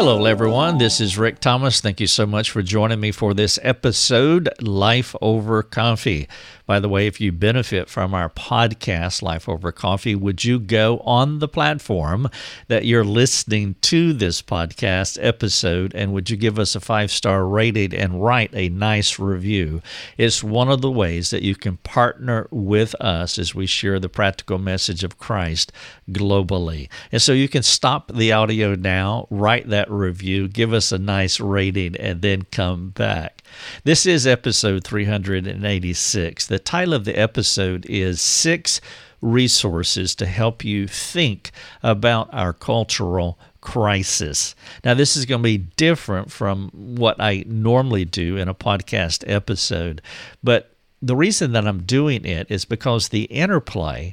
Hello, everyone. This is Rick Thomas. Thank you so much for joining me for this episode, Life Over Coffee. By the way, if you benefit from our podcast, Life Over Coffee, would you go on the platform that you're listening to this podcast episode and would you give us a five star rating and write a nice review? It's one of the ways that you can partner with us as we share the practical message of Christ globally. And so you can stop the audio now, write that review, give us a nice rating, and then come back. This is episode 386. The title of the episode is Six Resources to Help You Think About Our Cultural Crisis. Now, this is going to be different from what I normally do in a podcast episode, but the reason that I'm doing it is because the interplay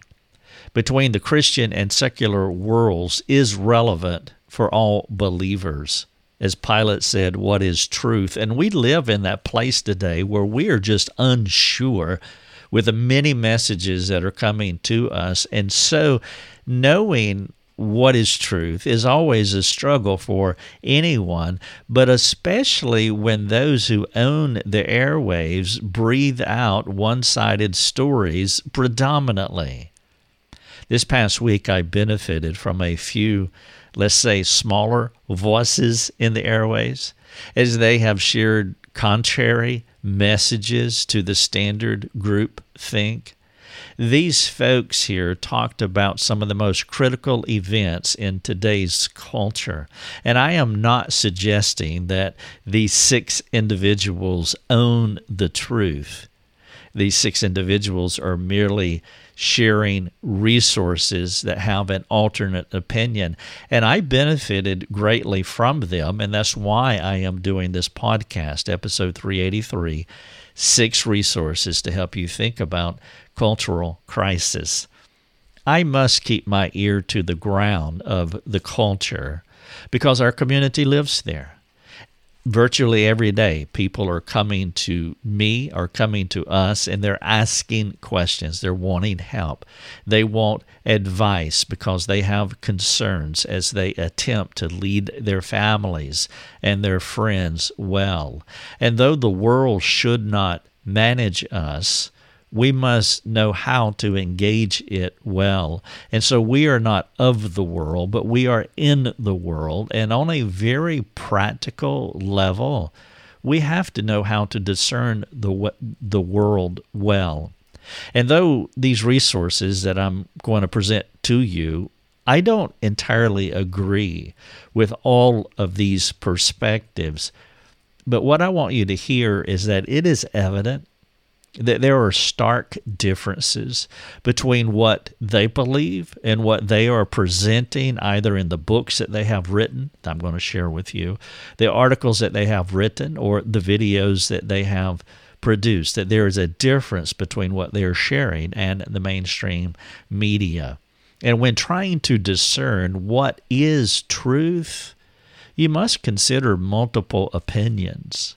between the Christian and secular worlds is relevant for all believers as Pilate said, what is truth? And we live in that place today where we are just unsure with the many messages that are coming to us. And so, knowing what is truth is always a struggle for anyone, but especially when those who own the airwaves breathe out one sided stories predominantly. This past week, I benefited from a few let's say, smaller voices in the airways, as they have shared contrary messages to the standard group think. These folks here talked about some of the most critical events in today's culture. And I am not suggesting that these six individuals own the truth. These six individuals are merely sharing resources that have an alternate opinion. And I benefited greatly from them. And that's why I am doing this podcast, episode 383 Six Resources to Help You Think About Cultural Crisis. I must keep my ear to the ground of the culture because our community lives there virtually every day people are coming to me or coming to us and they're asking questions. They're wanting help. They want advice because they have concerns as they attempt to lead their families and their friends well. And though the world should not manage us we must know how to engage it well. And so we are not of the world, but we are in the world. And on a very practical level, we have to know how to discern the, the world well. And though these resources that I'm going to present to you, I don't entirely agree with all of these perspectives. But what I want you to hear is that it is evident that there are stark differences between what they believe and what they are presenting either in the books that they have written that I'm going to share with you, the articles that they have written or the videos that they have produced that there is a difference between what they are sharing and the mainstream media. And when trying to discern what is truth, you must consider multiple opinions.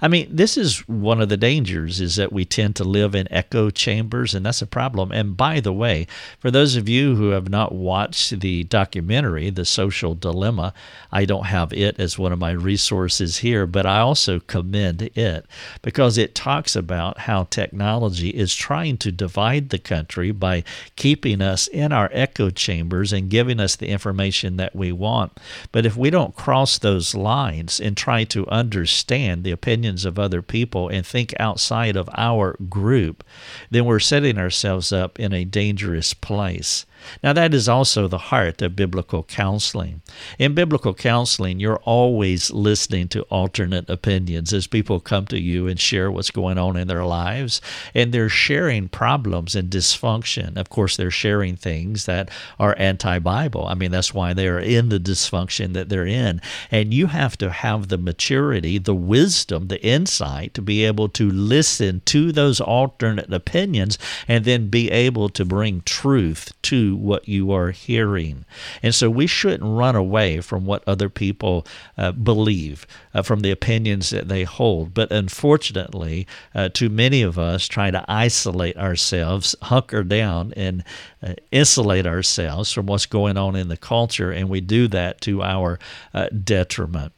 I mean, this is one of the dangers is that we tend to live in echo chambers, and that's a problem. And by the way, for those of you who have not watched the documentary, The Social Dilemma, I don't have it as one of my resources here, but I also commend it because it talks about how technology is trying to divide the country by keeping us in our echo chambers and giving us the information that we want. But if we don't cross those lines and try to understand the opinion opinions of other people and think outside of our group, then we're setting ourselves up in a dangerous place. Now, that is also the heart of biblical counseling. In biblical counseling, you're always listening to alternate opinions as people come to you and share what's going on in their lives, and they're sharing problems and dysfunction. Of course, they're sharing things that are anti Bible. I mean, that's why they are in the dysfunction that they're in. And you have to have the maturity, the wisdom, the insight to be able to listen to those alternate opinions and then be able to bring truth to what you are hearing. And so we shouldn't run away from what other people uh, believe, uh, from the opinions that they hold. But unfortunately, uh, too many of us try to isolate ourselves, hunker down, and uh, insulate ourselves from what's going on in the culture, and we do that to our uh, detriment.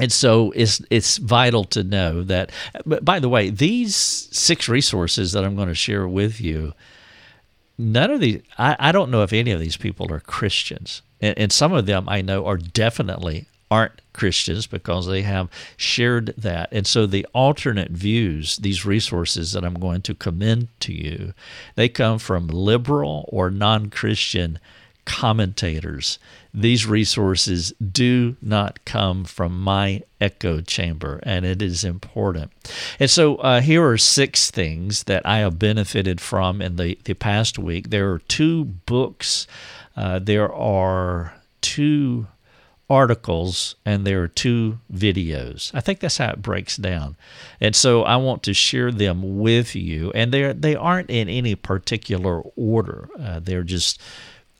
And so it's it's vital to know that. But by the way, these six resources that I'm going to share with you, none of these. I, I don't know if any of these people are Christians, and, and some of them I know are definitely aren't Christians because they have shared that. And so the alternate views, these resources that I'm going to commend to you, they come from liberal or non Christian commentators. These resources do not come from my echo chamber, and it is important. And so uh, here are six things that I have benefited from in the, the past week. There are two books, uh, there are two articles and there are two videos. I think that's how it breaks down. And so I want to share them with you. And they they aren't in any particular order. Uh, they're just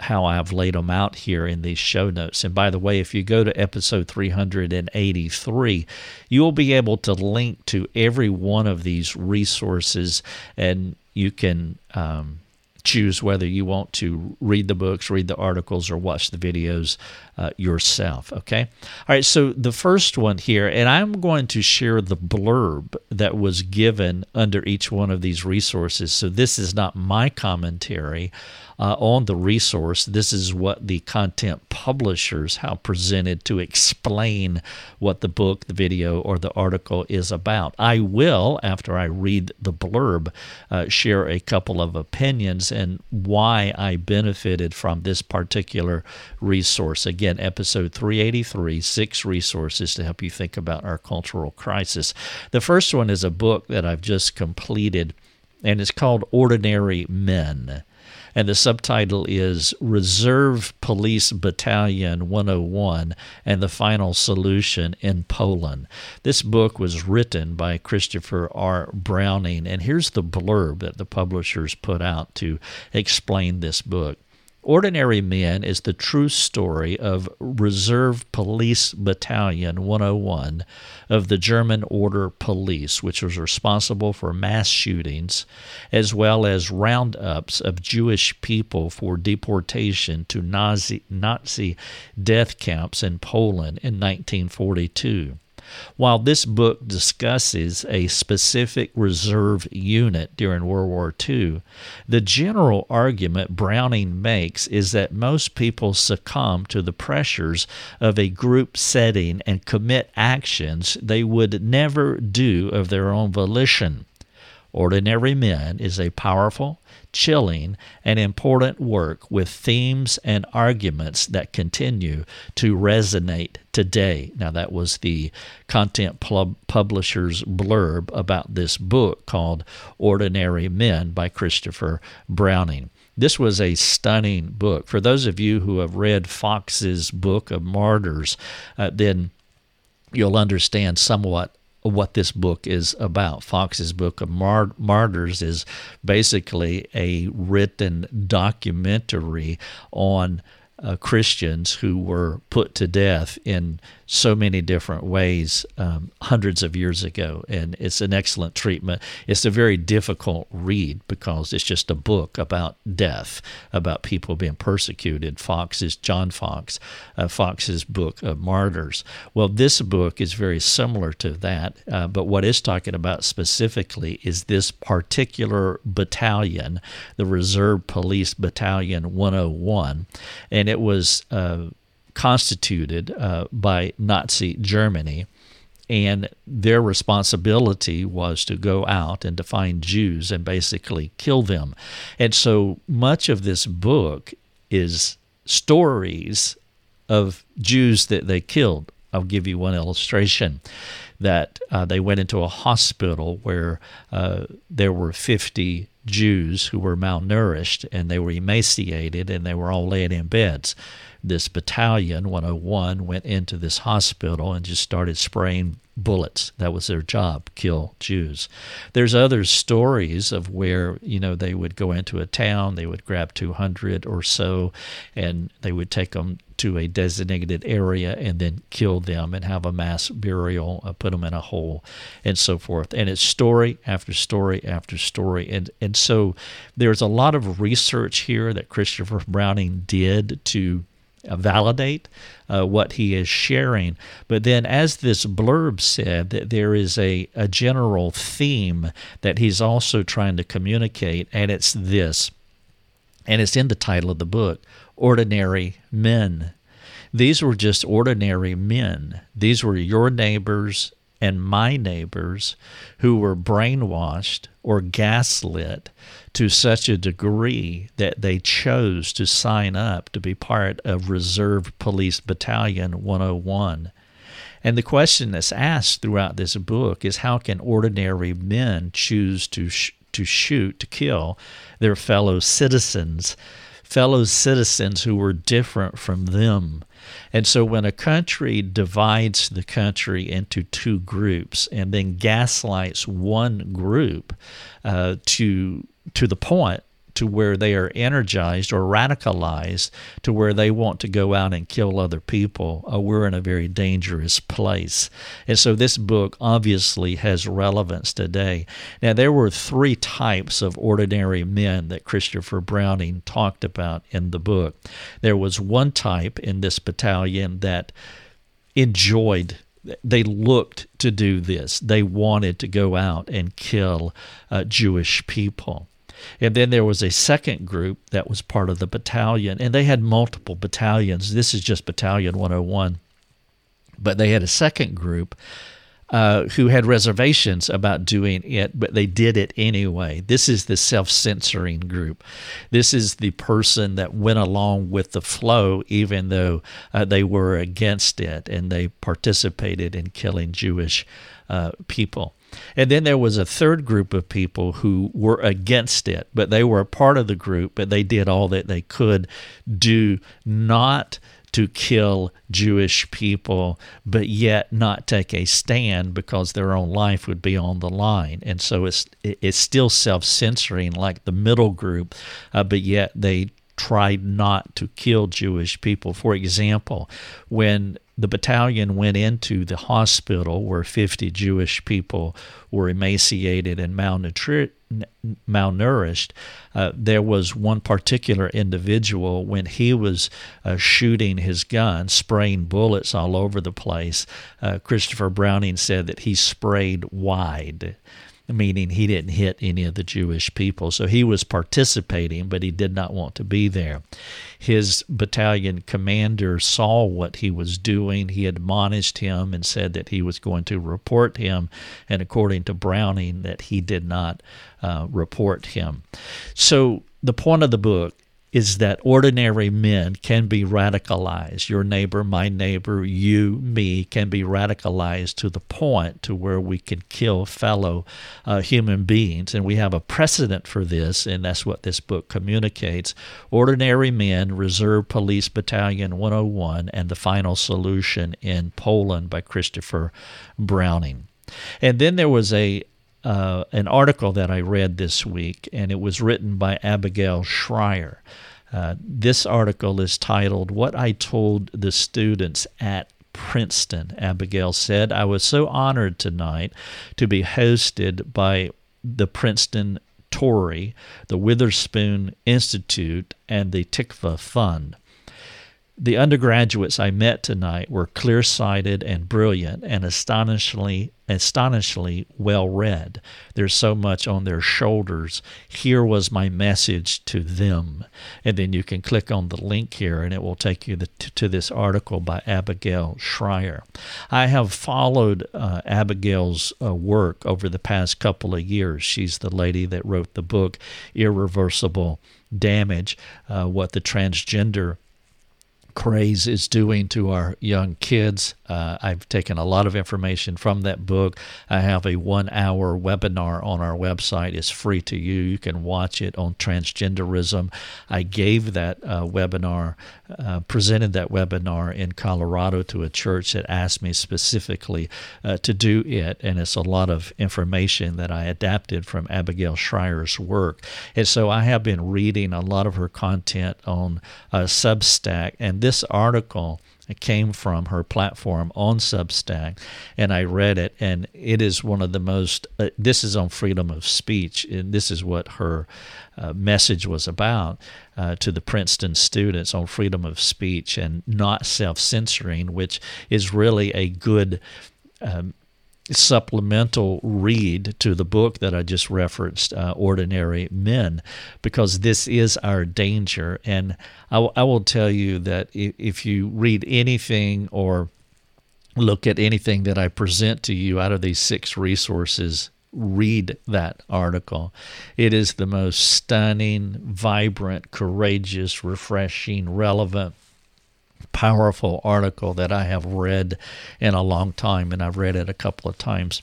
how I've laid them out here in these show notes. And by the way, if you go to episode 383, you will be able to link to every one of these resources and you can um, choose whether you want to read the books, read the articles, or watch the videos uh, yourself. Okay. All right. So the first one here, and I'm going to share the blurb that was given under each one of these resources. So this is not my commentary uh, on the resource. This is what the content publishers have presented to explain what the book, the video, or the article is about. I will, after I read the blurb, uh, share a couple of opinions and why I benefited from this particular resource. Again, episode 383 Six Resources to Help You Think About Our Cultural Crisis. The first one is a book that I've just completed, and it's called Ordinary Men and the subtitle is Reserve Police Battalion 101 and the Final Solution in Poland. This book was written by Christopher R. Browning, and here's the blurb that the publishers put out to explain this book. Ordinary Men is the true story of Reserve Police Battalion 101 of the German Order Police, which was responsible for mass shootings as well as roundups of Jewish people for deportation to Nazi, Nazi death camps in Poland in 1942. While this book discusses a specific reserve unit during World War II, the general argument Browning makes is that most people succumb to the pressures of a group setting and commit actions they would never do of their own volition. Ordinary Men is a powerful, chilling, and important work with themes and arguments that continue to resonate today. Now, that was the content pub- publisher's blurb about this book called Ordinary Men by Christopher Browning. This was a stunning book. For those of you who have read Foxe's Book of Martyrs, uh, then you'll understand somewhat what this book is about. Foxe's Book of Mar- Martyrs is basically a written documentary on uh, Christians who were put to death in so many different ways um, hundreds of years ago. And it's an excellent treatment. It's a very difficult read because it's just a book about death, about people being persecuted. Foxe is John Foxe, uh, Foxe's book of Martyrs. Well, this book is very similar to that, uh, but what it's talking about specifically is this particular battalion, the Reserve Police Battalion 101. And it was uh, constituted uh, by Nazi Germany, and their responsibility was to go out and to find Jews and basically kill them. And so much of this book is stories of Jews that they killed I'll give you one illustration that uh, they went into a hospital where uh, there were 50 Jews who were malnourished and they were emaciated and they were all laid in beds. This battalion, 101, went into this hospital and just started spraying bullets. That was their job, kill Jews. There's other stories of where, you know, they would go into a town, they would grab 200 or so, and they would take them to a designated area and then kill them and have a mass burial, uh, put them in a hole, and so forth. And it's story after story after story. And, and so there's a lot of research here that Christopher Browning did to uh, validate uh, what he is sharing. But then, as this blurb said, that there is a, a general theme that he's also trying to communicate, and it's this, and it's in the title of the book Ordinary Men. These were just ordinary men. These were your neighbors and my neighbors who were brainwashed or gaslit to such a degree that they chose to sign up to be part of Reserve Police Battalion 101. And the question that's asked throughout this book is how can ordinary men choose to sh- to shoot to kill their fellow citizens, fellow citizens who were different from them? And so when a country divides the country into two groups and then gaslights one group uh, to to the point to where they are energized or radicalized to where they want to go out and kill other people, uh, we're in a very dangerous place. And so this book obviously has relevance today. Now, there were three types of ordinary men that Christopher Browning talked about in the book. There was one type in this battalion that enjoyed they looked to do this. They wanted to go out and kill uh, Jewish people. And then there was a second group that was part of the battalion, and they had multiple battalions. This is just Battalion 101. But they had a second group uh, who had reservations about doing it, but they did it anyway. This is the self censoring group. This is the person that went along with the flow, even though uh, they were against it and they participated in killing Jewish uh, people. And then there was a third group of people who were against it, but they were a part of the group, but they did all that they could do not to kill Jewish people, but yet not take a stand because their own life would be on the line. And so it's it's still self-censoring like the middle group, uh, but yet they tried not to kill Jewish people. For example, when the battalion went into the hospital where 50 Jewish people were emaciated and malnourished. Uh, there was one particular individual when he was uh, shooting his gun, spraying bullets all over the place. Uh, Christopher Browning said that he sprayed wide meaning he didn't hit any of the Jewish people. So he was participating, but he did not want to be there. His battalion commander saw what he was doing. He admonished him and said that he was going to report him. And according to Browning, that he did not uh, report him. So the point of the book is that ordinary men can be radicalized. Your neighbor, my neighbor, you, me can be radicalized to the point to where we can kill fellow uh, human beings. And we have a precedent for this, and that's what this book communicates. Ordinary Men, Reserve Police Battalion 101, and The Final Solution in Poland by Christopher Browning. And then there was a uh, an article that I read this week, and it was written by Abigail Shrier. Uh, this article is titled What I Told the Students at Princeton. Abigail said, I was so honored tonight to be hosted by the Princeton Tory, the Witherspoon Institute, and the Tikva Fund. The undergraduates I met tonight were clear sighted and brilliant and astonishingly, astonishingly well read. There's so much on their shoulders. Here was my message to them. And then you can click on the link here and it will take you to, this article by Abigail Shrier. I have followed uh, Abigail's uh, work over the past couple of years. She's the lady that wrote the book Irreversible Damage, uh, what the transgender craze is doing to our young kids. Uh, I've taken a lot of information from that book. I have a one hour webinar on our website. It's free to you. You can watch it on transgenderism. I gave that uh, webinar, uh, presented that webinar in Colorado to a church that asked me specifically uh, to do it. And it's a lot of information that I adapted from Abigail Shrier's work. And so I have been reading a lot of her content on uh, Substack. And this article came from her platform on Substack, and I read it, and it is one of the most. Uh, this is on freedom of speech, and this is what her uh, message was about uh, to the Princeton students on freedom of speech and not self censoring, which is really a good. Um, supplemental read to the book that I just referenced, uh, Ordinary Men, because this is our danger. And I, w- I will tell you that if, if you read anything or look at anything that I present to you out of these six resources, read that article. It is the most stunning, vibrant, courageous, refreshing, relevant powerful article that I have read in a long time, and I've read it a couple of times.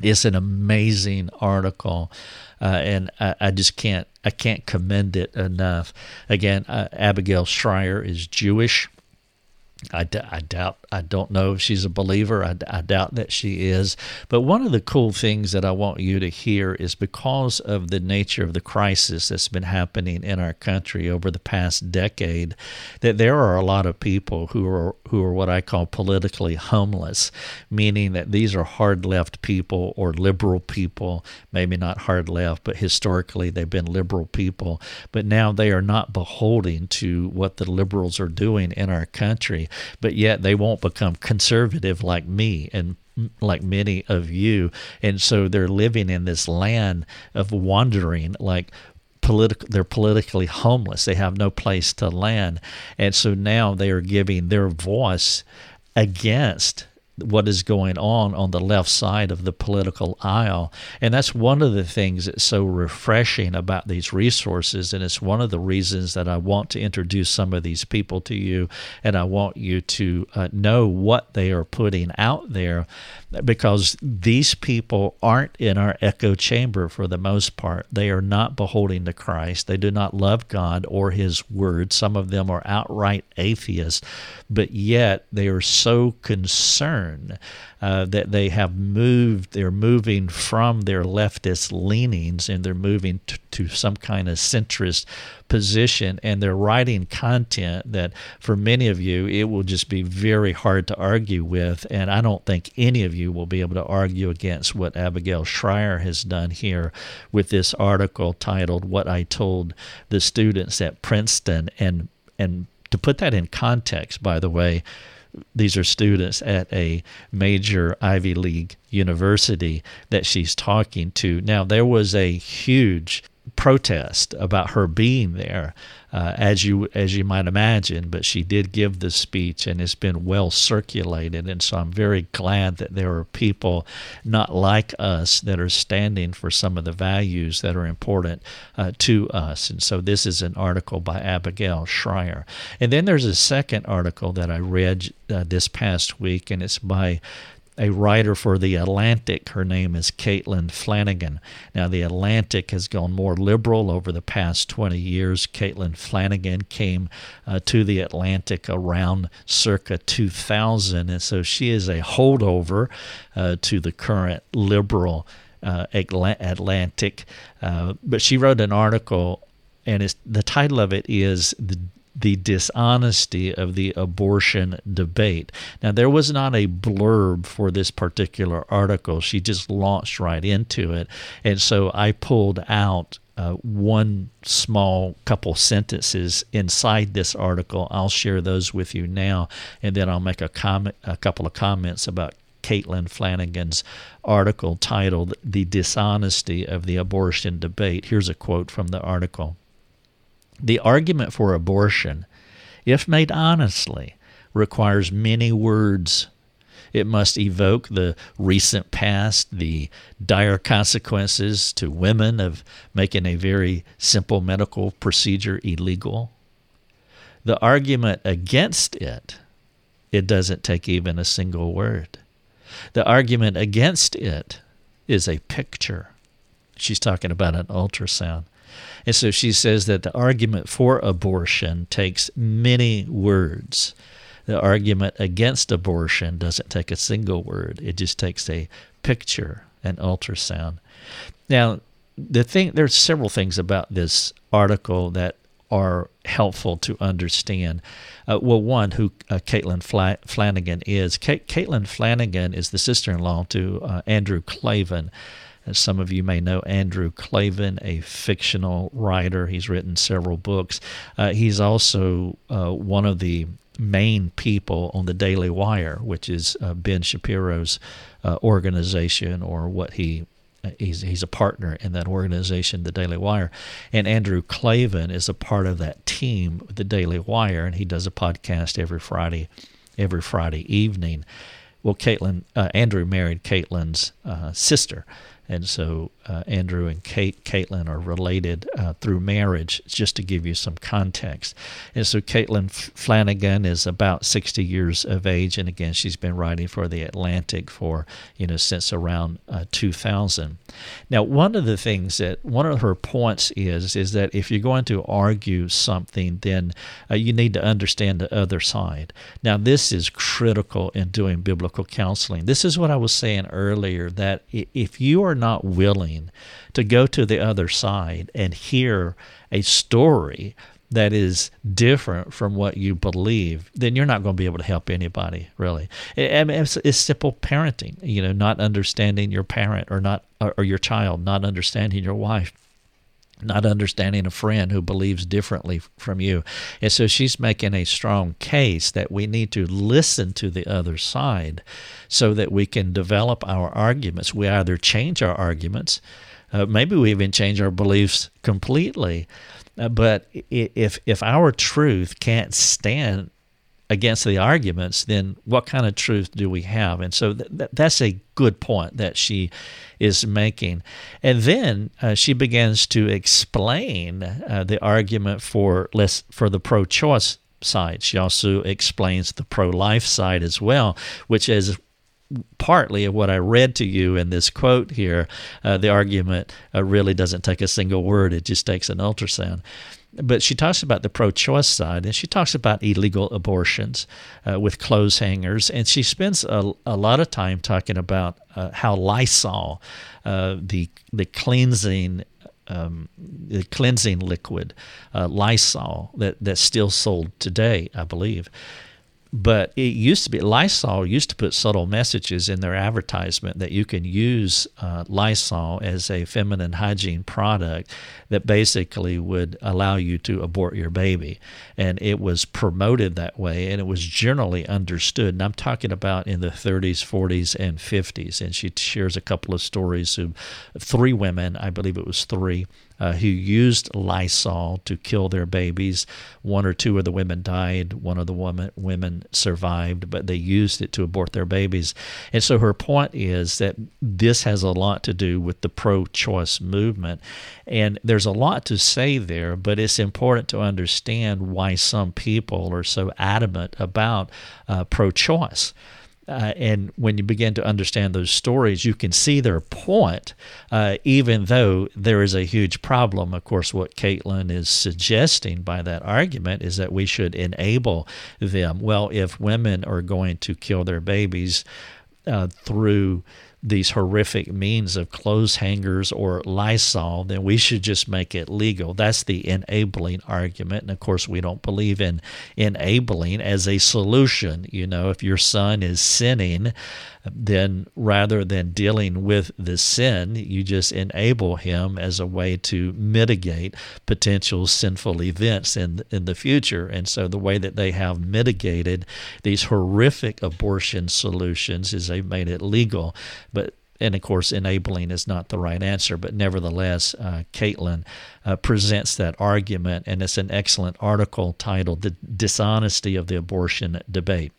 It's an amazing article, uh, and I, I, just can't I can't commend it enough. Again, uh, Abigail Shrier is Jewish. I, d- I doubt, I don't know if she's a believer. I, d- I doubt that she is. But one of the cool things that I want you to hear is because of the nature of the crisis that's been happening in our country over the past decade, that there are a lot of people who are who are what I call politically homeless, meaning that these are hard left people or liberal people, maybe not hard left, but historically they've been liberal people. But now they are not beholden to what the liberals are doing in our country but yet they won't become conservative like me and like many of you. And so they're living in this land of wandering, like political they're politically homeless they have no place to land and so now they are giving their voice against what is going on on the left side of the political aisle. And that's one of the things that's so refreshing about these resources. And it's one of the reasons that I want to introduce some of these people to you. And I want you to uh, know what they are putting out there because these people aren't in our echo chamber for the most part. They are not beholding to Christ. They do not love God or His Word. Some of them are outright atheists, but yet they are so concerned uh, that they have moved, they're moving from their leftist leanings and they're moving to, to some kind of centrist position and they're writing content that for many of you it will just be very hard to argue with. And I don't think any of you will be able to argue against what Abigail Shrier has done here with this article titled What I Told the Students at Princeton. And and to put that in context by the way these are students at a major Ivy League university that she's talking to. Now, there was a huge protest about her being there, uh, as you as you might imagine. But she did give the speech, and it's been well circulated. And so I'm very glad that there are people not like us that are standing for some of the values that are important uh, to us. And so this is an article by Abigail Shrier. And then there's a second article that I read uh, this past week, and it's by a writer for The Atlantic. Her name is Caitlin Flanagan. Now, The Atlantic has gone more liberal over the past 20 years. Caitlin Flanagan came uh, to The Atlantic around circa 2000, and so she is a holdover uh, to the current liberal uh, Atlantic. Uh, but she wrote an article, and the title of it is The the dishonesty of the abortion debate. Now, there was not a blurb for this particular article. She just launched right into it. And so I pulled out uh, one small couple sentences inside this article. I'll share those with you now, and then I'll make a comment, a couple of comments about Caitlin Flanagan's article titled "The Dishonesty of the Abortion Debate." Here's a quote from the article. The argument for abortion, if made honestly, requires many words. It must evoke the recent past, the dire consequences to women of making a very simple medical procedure illegal. The argument against it, it doesn't take even a single word. The argument against it is a picture. She's talking about an ultrasound. And so she says that the argument for abortion takes many words. The argument against abortion doesn't take a single word, it just takes a picture, an ultrasound. Now, the thing there's several things about this article that are helpful to understand. Uh, well, one, who uh, Caitlin Fla- Flanagan is. Caitlin Flanagan is the sister in law to uh, Andrew Klavan. As some of you may know, Andrew Klavan, a fictional writer. He's written several books. Uh, he's also uh, one of the main people on the Daily Wire, which is uh, Ben Shapiro's organization or what he he's he's a partner in that organization, the Daily Wire, and Andrew Klavan is a part of that team, the Daily Wire, and he does a podcast every Friday, every Friday evening. Well, Caitlin, uh, Andrew married Caitlin's uh, sister, and so uh, Andrew and Kate, Caitlin are related uh, through marriage, just to give you some context. And so Caitlin Flanagan is about 60 years of age, and again, she's been writing for the Atlantic for you know since around uh, 2000. Now, one of the things that one of her points is is that if you're going to argue something, then uh, you need to understand the other side. Now, this is critical in doing biblical counseling. This is what I was saying earlier that if you are not willing to go to the other side and hear a story that is different from what you believe, then you're not going to be able to help anybody, really. I mean, it's, it's, simple parenting, you know, not understanding your parent or not or your child, not understanding your wife, not understanding a friend who believes differently from you. And so she's making a strong case that we need to listen to the other side so that we can develop our arguments. We either change our arguments, uh, maybe we even change our beliefs completely. Uh, but if if our truth can't stand against the arguments, then what kind of truth do we have? And so th- that's a good point that she is making. And then uh, she begins to explain uh, the argument for less for the pro-choice side. She also explains the pro-life side as well, which is partly of what I read to you in this quote here. Uh, the argument uh, really doesn't take a single word; it just takes an ultrasound but she talks about the pro-choice side, and she talks about illegal abortions uh, with clothes hangers, and she spends a, a lot of time talking about uh, how Lysol, uh, the the cleansing. Um, the cleansing liquid, uh, Lysol, that, that's still sold today, I believe, but it used to be Lysol used to put subtle messages in their advertisement that you can use uh, Lysol as a feminine hygiene product that basically would allow you to abort your baby. And it was promoted that way, and it was generally understood. And I'm talking about in the 30s, 40s, and 50s. And she shares a couple of stories of three women, I believe it was three, uh, who used Lysol to kill their babies. One or two of the women died. One of the woman, women survived, but they used it to abort their babies. And so her point is that this has a lot to do with the pro choice movement. And there's a lot to say there, but it's important to understand why some people are so adamant about uh, pro choice. Uh, and when you begin to understand those stories, you can see their point, uh, even though there is a huge problem. Of course, what Caitlin is suggesting by that argument is that we should enable them. Well, if women are going to kill their babies uh, through these horrific means of clothes hangers or Lysol, then we should just make it legal. That's the enabling argument. And of course, we don't believe in enabling as a solution. You know, if your son is sinning, then rather than dealing with the sin, you just enable him as a way to mitigate potential sinful events in in the future. And so the way that they have mitigated these horrific abortion solutions is they've made it legal. But and of course, enabling is not the right answer, but nevertheless, uh, Caitlin uh, presents that argument, and it's an excellent article titled The Dishonesty of the Abortion Debate.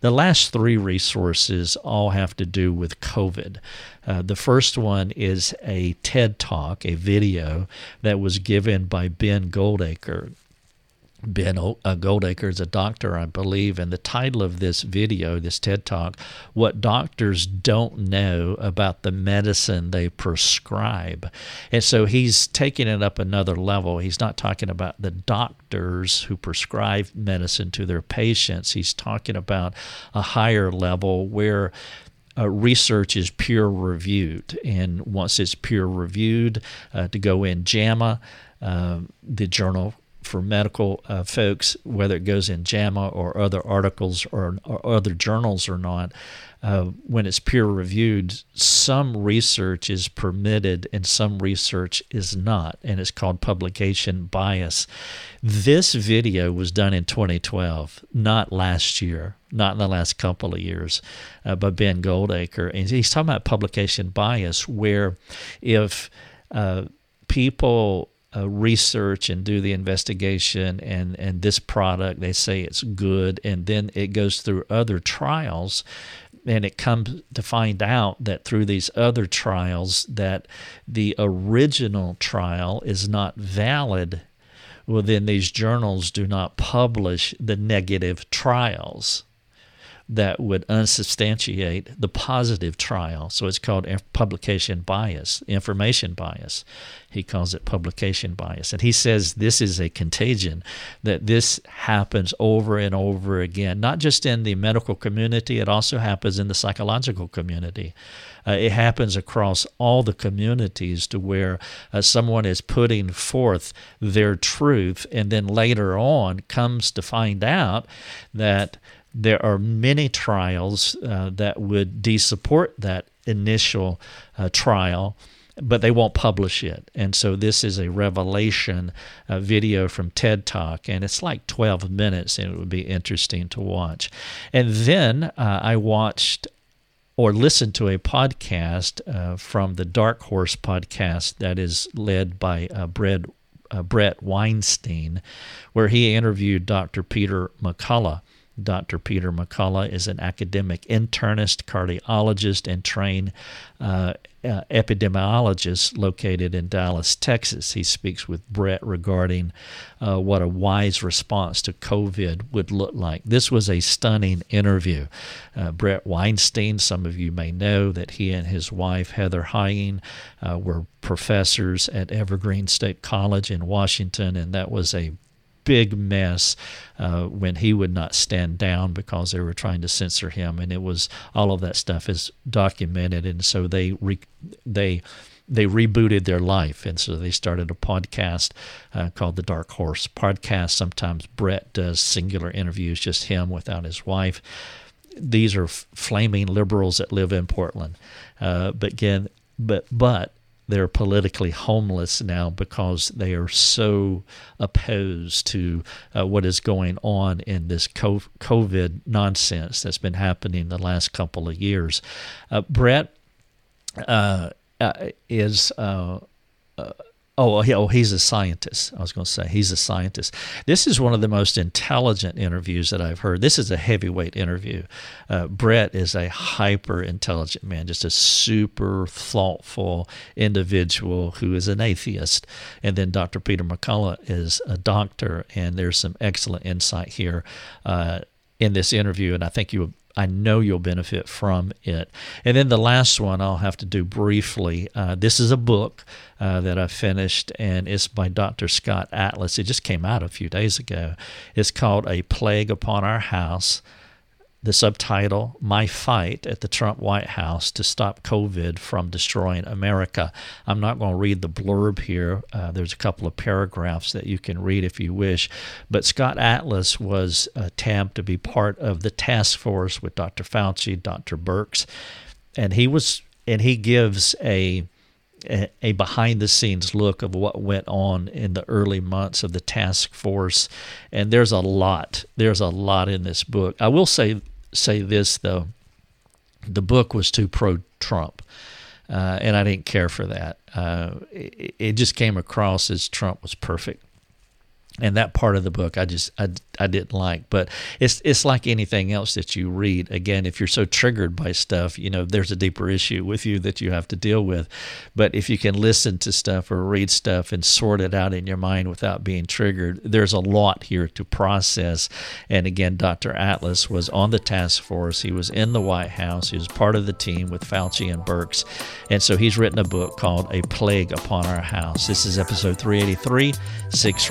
The last three resources all have to do with COVID. Uh, the first one is a TED Talk, a video that was given by Ben Goldacre Ben Goldacre is a doctor, I believe, and the title of this video, this TED Talk, What Doctors Don't Know About the Medicine They Prescribe. And so he's taking it up another level. He's not talking about the doctors who prescribe medicine to their patients, he's talking about a higher level where uh, research is peer reviewed. And once it's peer reviewed, uh, to go in JAMA, uh, the journal for medical uh, folks, whether it goes in JAMA or other articles or, or other journals or not, uh, when it's peer reviewed, some research is permitted and some research is not, and it's called publication bias. This video was done in 2012, not last year, not in the last couple of years, uh, by Ben Goldacre. And he's talking about publication bias, where if uh, people uh, research and do the investigation and and this product they say it's good. And then it goes through other trials and it comes to find out that through these other trials that the original trial is not valid. Well then these journals do not publish the negative trials that would unsubstantiate the positive trial. So it's called publication bias, information bias. He calls it publication bias. And he says this is a contagion, that this happens over and over again, not just in the medical community, it also happens in the psychological community. Uh, it happens across all the communities to where uh, someone is putting forth their truth and then later on comes to find out that there are many trials uh, that would de-support that initial uh, trial but they won't publish it. And so this is a revelation uh, video from TED Talk, and it's like 12 minutes, and it would be interesting to watch. And then uh, I watched or listened to a podcast uh, from the Dark Horse podcast that is led by uh, Bret, uh, Bret Weinstein, where he interviewed Dr. Peter McCullough. Dr. Peter McCullough is an academic internist, cardiologist, and trained uh, uh, epidemiologist located in Dallas, Texas. He speaks with Bret regarding uh, what a wise response to COVID would look like. This was a stunning interview. Uh, Bret Weinstein, some of you may know that he and his wife, Heather Heying, uh, were professors at Evergreen State College in Washington, and that was a big mess uh, when he would not stand down because they were trying to censor him, and it was all of that stuff is documented, and so they re, they they rebooted their life, and so they started a podcast uh, called the Dark Horse Podcast. Sometimes Bret does singular interviews, just him without his wife. These are flaming liberals that live in Portland, uh, but again, but but they're politically homeless now because they are so opposed to uh, what is going on in this COVID nonsense that's been happening the last couple of years. Uh, Bret uh, uh is Oh, oh, he's a scientist. I was going to say he's a scientist. This is one of the most intelligent interviews that I've heard. This is a heavyweight interview. Uh, Bret is a hyper intelligent man, just a super thoughtful individual who is an atheist. And then Dr. Peter McCullough is a doctor, and there's some excellent insight here. Uh, in this interview, and I think you I know you'll benefit from it. And then the last one I'll have to do briefly. Uh, this is a book uh, that I finished, and it's by Dr. Scott Atlas. It just came out a few days ago. It's called A Plague Upon Our House the subtitle My Fight at the Trump White House to Stop COVID from Destroying America. I'm not going to read the blurb here. Uh, there's a couple of paragraphs that you can read if you wish. But Scott Atlas was uh, tabbed to be part of the task force with Dr. Fauci, Dr. Birx, and he was and he gives a a behind the scenes look of what went on in the early months of the task force. And there's a lot there's a lot in this book. I will say say this though. The book was too pro trump uh, and i didn't care for that. Uh, it, it, just came across as trump was perfect and that part of the book I just I, I didn't like but it's it's like anything else that you read. Again if you're so triggered by stuff you know there's a deeper issue with you that you have to deal with. But if you can listen to stuff or read stuff and sort it out in your mind without being triggered there's a lot here to process. And again Dr. Atlas was on the task force. He was in the White House. He was part of the team with Fauci and Birx and so he's written a book called A Plague Upon Our House. This is episode 383 six